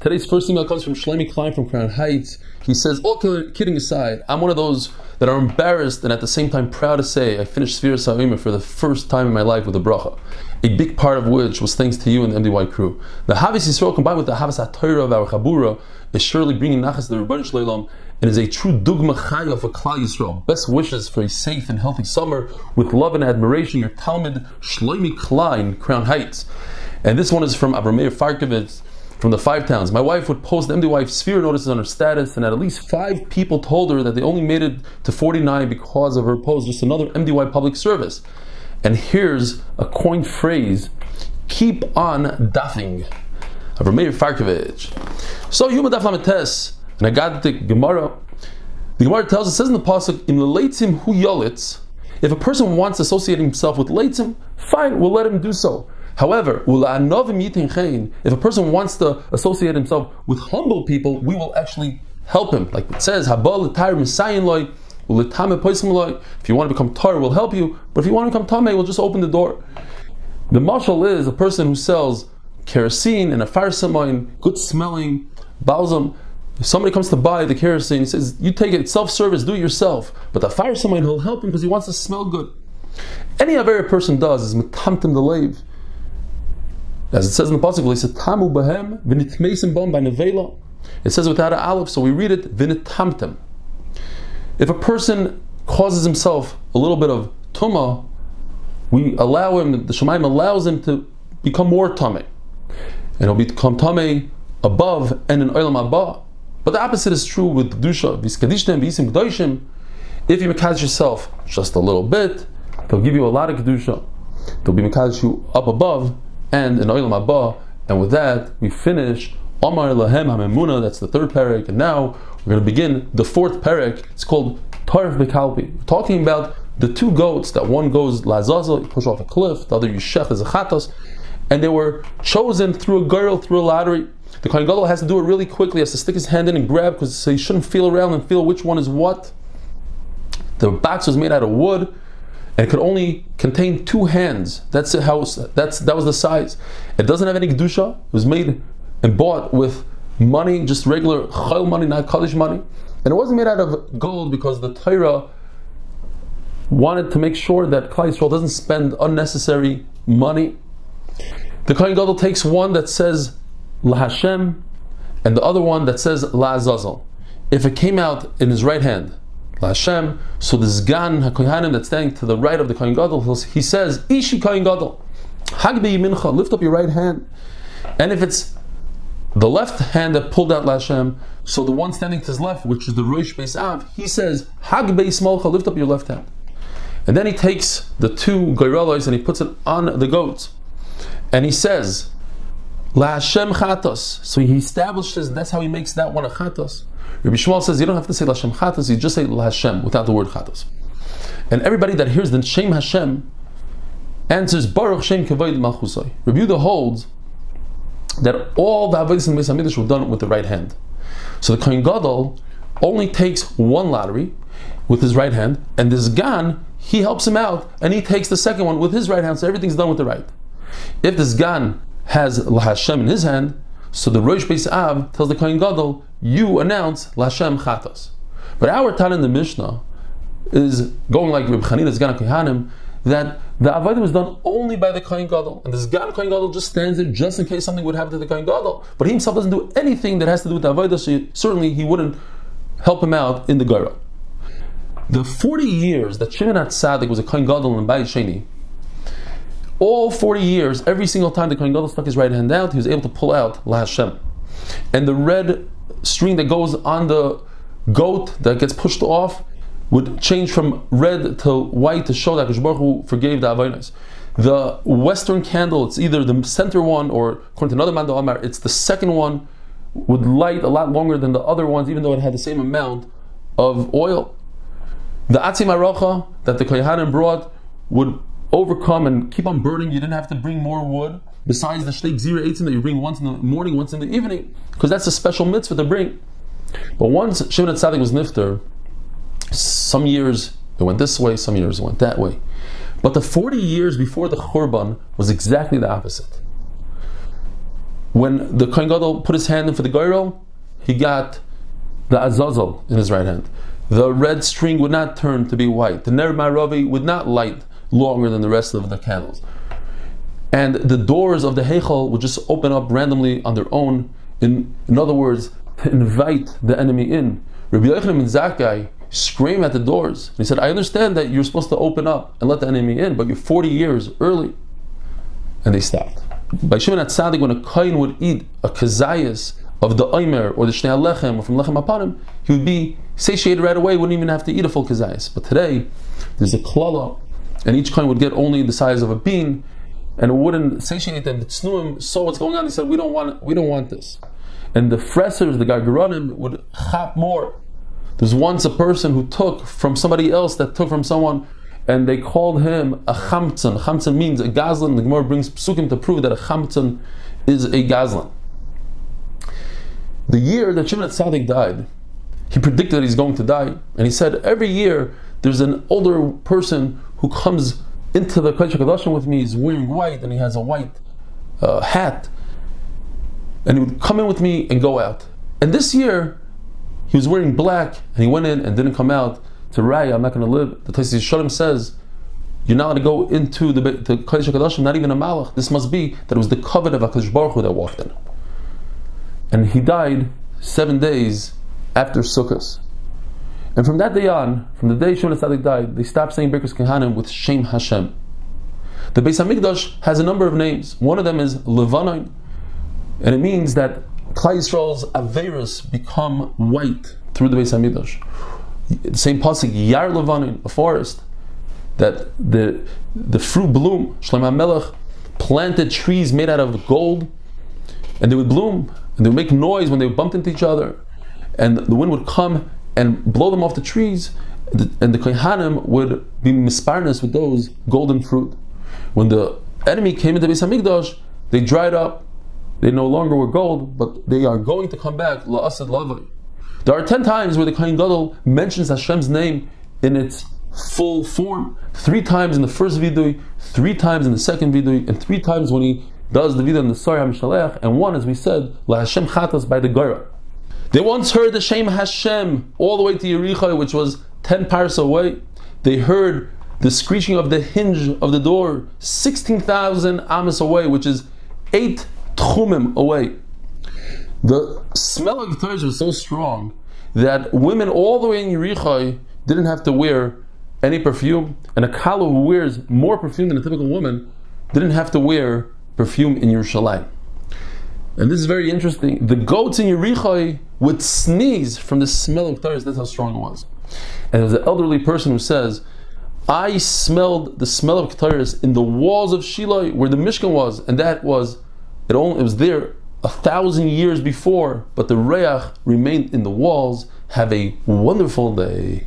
Today's first email comes from Shlomi Klein from Crown Heights. He says, oh, all kidding aside, I'm one of those that are embarrassed and at the same time proud to say I finished Sfira Sa'ima for the first time in my life with a bracha. A big part of which was thanks to you and the MDY crew. The Havis Yisrael combined with the Havis HaTorah of our Chabura is surely bringing Nachas to the Rebbeinu Shleilam and is a true dugma chaya for Klal Yisrael. Best wishes for a safe and healthy summer with love and admiration. Your Talmud Shlomi Klein, Crown Heights. And this one is from Abrameir Farkovitz from the Five Towns. My wife would post the MDY sphere notices on her status, and at least five people told her that they only made it to 49 because of her post, just another MDY public service. And here's a coined phrase keep on duffing. Abrameir Farkovitz. So, Yoma Daf and I got the Gemara. The Gemara tells us, says in the Pasuk, in the Leitzim Hu Yolitz, if a person wants to associate himself with Leitzim, fine, we'll let him do so. However, if a person wants to associate himself with humble people, we will actually help him. Like it says, if you want to become tar, we'll help you. But if you want to become tame, we'll just open the door. The mashal is a person who sells kerosene and a farsamoin, good smelling balsam. If somebody comes to buy the kerosene, he says, You take it, self service, do it yourself. But the farsamoin, he'll help him because he wants to smell good. Any other person does is metamtim the lave. As it says in the pasuk, "Tamu behem v'nitmeisim bom by nevela." It says without an aleph, so we read it v'nitamtem. If a person causes himself a little bit of tuma, we allow him. The Shemaim allows him to become more tame, and he'll become tame above and in olam abba. But the opposite is true with kedusha. V'skadishtem v'isim kedoshim. If you mekadosh yourself just a little bit, they'll give you a lot of kedusha. They'll be mekadosh you up above and in Oilam Abba. And with that, we finish Omar Lahem HaMemuna, that's the third parak. And now we're going to begin the fourth parak. It's called Tarif Bekalpi. Talking about the two goats that one goes Lazazel, you push off a cliff, the other you chef as a chatos, and they were chosen through a girl, through a lottery. The Kohen Gadol has to do it really quickly, he has to stick his hand in and grab because so he shouldn't feel around and feel which one is what. The box was made out of wood and it could only contain two hands. That's the house. That's that was the size. It doesn't have any kedusha. It was made and bought with money, just regular chayil money, not kaddish money, and it wasn't made out of gold because the Torah wanted to make sure that Klal Yisrael doesn't spend unnecessary money. The Kohen Gadol takes one that says La Hashem and the other one that says La Azazel. If it came out in his right hand, Hashem. So the Sgan HaKohanim that's standing to the right of the Kohen Gadol, he says, Ishi Kohen Gadol, Yimincha, lift up your right hand. And if it's the left hand that pulled out Lashem, so the one standing to his left, which is the Rosh Beis Av, he says, Hagbe Yismolcha, lift up your left hand. And then he takes the two goyrelos and he puts it on the goats. And he says, La Hashem Chatos. So he establishes, that's how he makes that one a Chatos. Rabbi Shmuel says you don't have to say Lashem Chatas, you just say La Hashem without the word Chatas. And everybody that hears the Shem Hashem answers Baruch Shem Kavod Malchusay. Rabbi Yehuda holds that all the in the Beis were done with the right hand. So the Kohen Gadol only takes one lottery with his right hand, and this Gan he helps him out, and he takes the second one with his right hand. So everything's done with the right. If this Gan has Hashem in his hand, so the Rosh Beis Av tells the Kohen Gadol, you announce Lashem Chatas. But our Tan in the Mishnah is going like Reb Chanina Sgan Kohanim, that the Avodah was done only by the Kohen Gadol. And this Gan Kohen Gadol just stands there just in case something would happen to the Kohen Gadol. But he himself doesn't do anything that has to do with the Avodah, so certainly he wouldn't help him out in the Gara. The 40 years that Shimon HaTzadik was a Kohen Gadol in Bayit Sheni, all 40 years, every single time the Kohen Gadol stuck his right hand out, he was able to pull out La. And the red string that goes on the goat that gets pushed off would change from red to white to show that Baruch Hu forgave the Avonis. The western candle, it's either the center one or according to another Man D'Amar, it's the second one, would light a lot longer than the other ones, even though it had the same amount of oil. The Atzim Arocha that the Kohanim brought would overcome and keep on burning. You didn't have to bring more wood besides the shteik zira eitzim that you bring once in the morning, once in the evening, because that's a special mitzvah to bring. But once Shimon Tzadik was nifter, some years it went this way, some years it went that way. But the 40 years before the Churban was exactly the opposite. when the Kohen Gadol put his hand in for the Goyrel, he got the Azazel in his right hand. The red string would not turn to be white. The Ner Maravi would not light longer than the rest of the candles. And the doors of the Heichal would just open up randomly on their own. In, in other words, to invite the enemy in. Rabbi Yochanan ben Zakkai screamed at the doors. He said, I understand that you're supposed to open up and let the enemy in, but you're 40 years early. And they stopped. By Shimon HaTzadik, when a Kain would eat a kazayas of the Oimer or the Shnei Lechem or from Lechem Apanim, he would be satiated right away, wouldn't even have to eat a full kazayas. But today, there's a klala, and each coin would get only the size of a bean, and it wouldn't satiate them. The Tznuim saw what's going on, they said, we don't want, we don't want this. And the fressers, the Gargaronim, would chap more. There's once a person who took from somebody else that took from someone, and they called him a chamtzan. Chamtzan means a gazlan. The Gemara brings psukim to prove that a chamtzan is a gazlan. The year that Shimon Tzadik died, he predicted that he's going to die, and he said every year there's an older person who comes into the Kodesh Kadashim with me. He's wearing white and he has a white uh, hat, and he would come in with me and go out. And this year he was wearing black and he went in and didn't come out to Raya, I'm not going to live. The Taisis Shalom says, you're not going to go into the, the Kodesh HaKadoshim, not even a Malach. This must be that it was the covet of HaKadosh Baruch Hu that walked in. And he died seven days after Sukkot. And from that day on, from the day Shimon Tzadik died, they stopped saying Birkus Kehanim with Shem Hashem. The Beis HaMikdash has a number of names. One of them is Levanon, and it means that Klal Yisrael's Averis become white through the Beis Hamikdash. The same pasuk Yar Levanin, a forest, that the the fruit bloom. Shlomo Melech planted trees made out of gold, and they would bloom and they would make noise when they bumped into each other, and the wind would come and blow them off the trees, and the Kohanim would be misparnas with those golden fruit. When the enemy came into Beis Hamikdash, they dried up they no longer were gold, but they are going to come back. La'asad lavai. There are ten times where the Kohen Gadol mentions Hashem's name in its full form. Three times in the first vidui, three times in the second vidui, and three times when he does the vidui in the Sarah Mishalech, and one, as we said, La Hashem Chatas by the Goyra. They once heard the Shem Hashem all the way to Yericho, which was ten paras away. They heard the screeching of the hinge of the door 16,000 amas away, which is eight tchumim away. The smell of the Torah was so strong that women all the way in Yericho didn't have to wear any perfume, and a kala who wears more perfume than a typical woman didn't have to wear perfume in Yerushalayim. And this is very interesting. The goats in Yericho would sneeze from the smell of Torah. That's how strong it was. And there's an elderly person who says, I smelled the smell of Ketores in the walls of Shiloh where the Mishkan was, and that was it, only, it was there a thousand years before, but the Reiach remained in the walls. Have a wonderful day.